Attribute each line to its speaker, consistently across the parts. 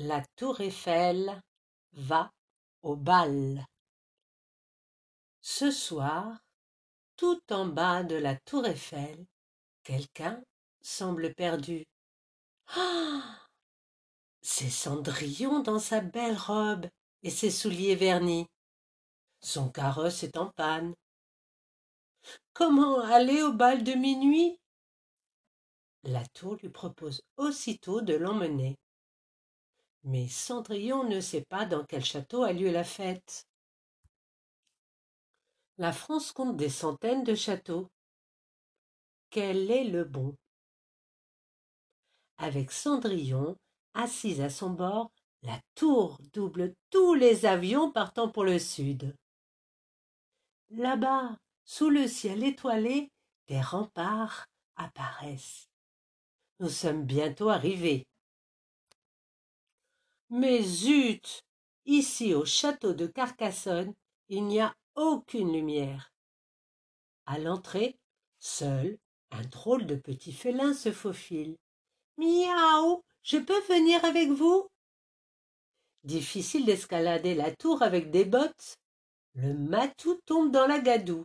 Speaker 1: La tour Eiffel va au bal. Ce soir, tout en bas de la tour Eiffel, quelqu'un semble perdu. Ah C'est Cendrillon dans sa belle robe et ses souliers vernis. Son carrosse est en panne. Comment aller au bal de minuit? La tour lui propose aussitôt de l'emmener. Mais Cendrillon ne sait pas dans quel château a lieu la fête. La France compte des centaines de châteaux. Quel est le bon? Avec Cendrillon, assise à son bord, la tour double tous les avions partant pour le sud. Là-bas, sous le ciel étoilé, des remparts apparaissent. Nous sommes bientôt arrivés. Mais zut Ici, au château de Carcassonne, il n'y a aucune lumière. À l'entrée, seul, un drôle de petit félin se faufile. Miaou Je peux venir avec vous? Difficile d'escalader la tour avec des bottes. Le matou tombe dans la gadoue.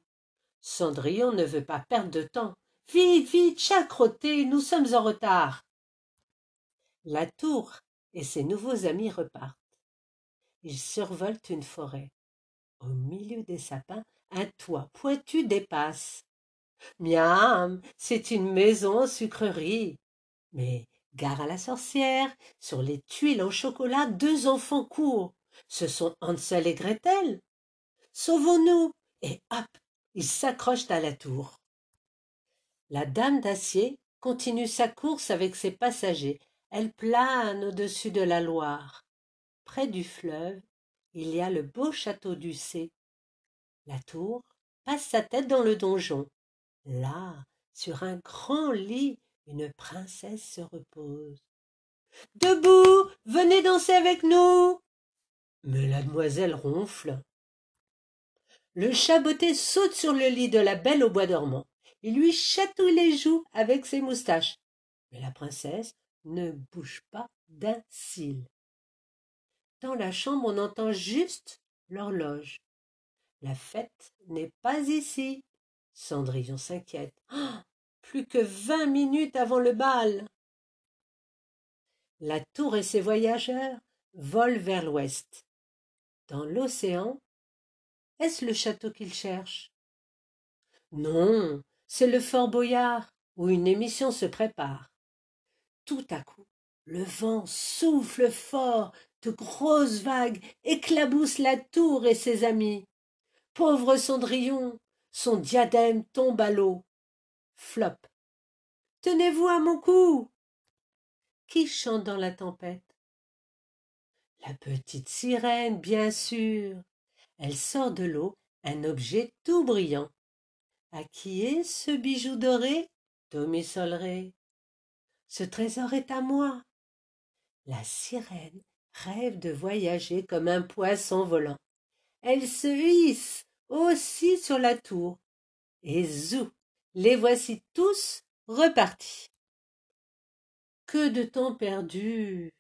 Speaker 1: Cendrillon ne veut pas perdre de temps. Vite, vite, chacroté, nous sommes en retard. La tour et ses nouveaux amis repartent. Ils survolent une forêt. Au milieu des sapins, un toit pointu dépasse. Miam, c'est une maison en sucrerie. Mais gare à la sorcière, sur les tuiles en chocolat, deux enfants courent. Ce sont Hansel et Gretel. Sauvons-nous Et hop, ils s'accrochent à la tour. La dame d'acier continue sa course avec ses passagers elle plane au-dessus de la Loire. Près du fleuve, il y a le beau château du C. La tour passe sa tête dans le donjon. Là, sur un grand lit, une princesse se repose. Debout, venez danser avec nous. Mais la demoiselle ronfle. Le chaboté saute sur le lit de la belle au bois dormant. Il lui chatouille les joues avec ses moustaches. Mais la princesse ne bouge pas d'un cil. Dans la chambre, on entend juste l'horloge. La fête n'est pas ici. Cendrillon s'inquiète. Ah, plus que vingt minutes avant le bal. La tour et ses voyageurs volent vers l'ouest. Dans l'océan, est-ce le château qu'ils cherchent? Non, c'est le Fort Boyard, où une émission se prépare. Tout à coup, le vent souffle fort, de grosses vagues éclaboussent la tour et ses amis. Pauvre Cendrillon, son diadème tombe à l'eau. Flop. Tenez-vous à mon cou. Qui chante dans la tempête? La petite sirène, bien sûr. Elle sort de l'eau un objet tout brillant. À qui est ce bijou doré? Ce trésor est à moi. La sirène rêve de voyager comme un poisson volant. Elle se hisse aussi sur la tour. Et zou, les voici tous repartis. Que de temps perdu.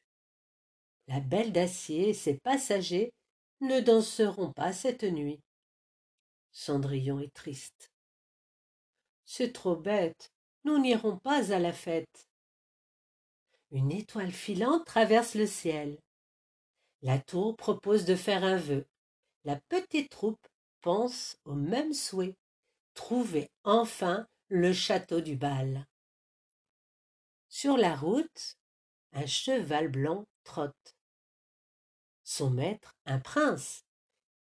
Speaker 1: La belle d'acier et ses passagers ne danseront pas cette nuit. Cendrillon est triste. C'est trop bête, nous n'irons pas à la fête. Une étoile filante traverse le ciel. La tour propose de faire un vœu. La petite troupe pense au même souhait. Trouver enfin le château du bal. Sur la route, un cheval blanc trotte. Son maître, un prince,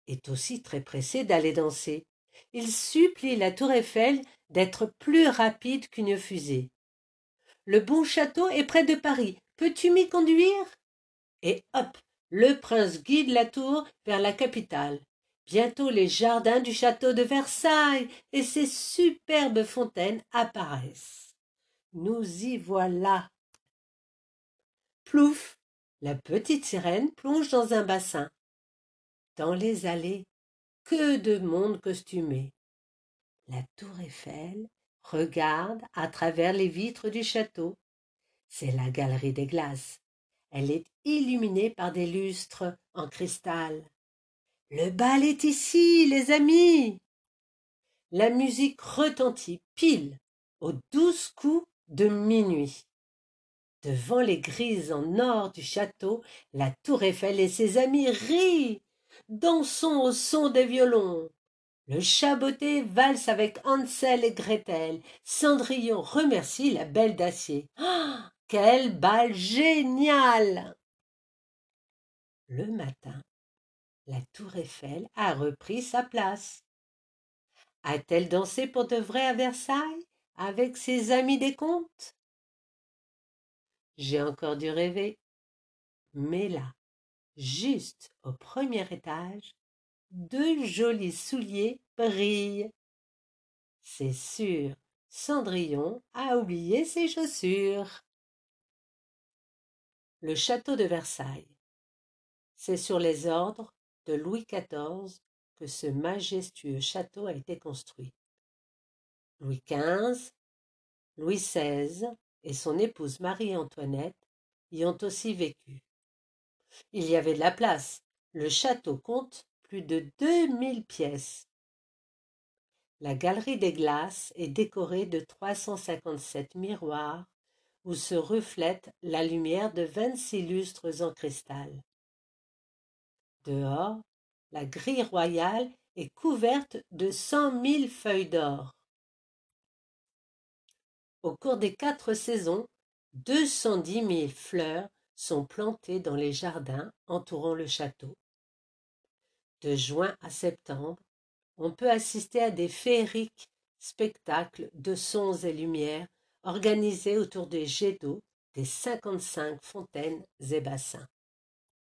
Speaker 1: est aussi très pressé d'aller danser. Il supplie la tour Eiffel d'être plus rapide qu'une fusée. Le bon château est près de Paris. Peux-tu m'y conduire? Et hop le prince guide la tour vers la capitale. Bientôt les jardins du château de Versailles et ses superbes fontaines apparaissent. Nous y voilà. Plouf La petite sirène plonge dans un bassin. Dans les allées, que de monde costumé. La tour Eiffel regarde à travers les vitres du château. C'est la galerie des glaces. Elle est illuminée par des lustres en cristal. Le bal est ici, les amis. La musique retentit pile aux douze coups de minuit. Devant les grises en or du château, la tour Eiffel et ses amis rient. Dansons au son des violons. Le chaboté valse avec Hansel et Gretel. Cendrillon remercie la belle d'acier. Ah quel bal génial Le matin, la tour Eiffel a repris sa place. A-t-elle dansé pour de vrai à Versailles avec ses amis des contes? J'ai encore dû rêver. Mais là, juste au premier étage, deux jolis souliers brillent. C'est sûr, Cendrillon a oublié ses chaussures. Le château de Versailles. C'est sur les ordres de Louis XIV que ce majestueux château a été construit. Louis XV, Louis XVI et son épouse Marie-Antoinette y ont aussi vécu. Il y avait de la place. Le château compte plus de 2000 pièces. La galerie des glaces est décorée de 357 miroirs où se reflète la lumière de 26 lustres en cristal. Dehors, la grille royale est couverte de cent mille feuilles d'or. Au cours des quatre saisons, deux cent dix mille fleurs sont plantées dans les jardins entourant le château. De juin à septembre, on peut assister à des féeriques spectacles de sons et lumières organisés autour des jets d'eau des cinquante-cinq fontaines et bassins.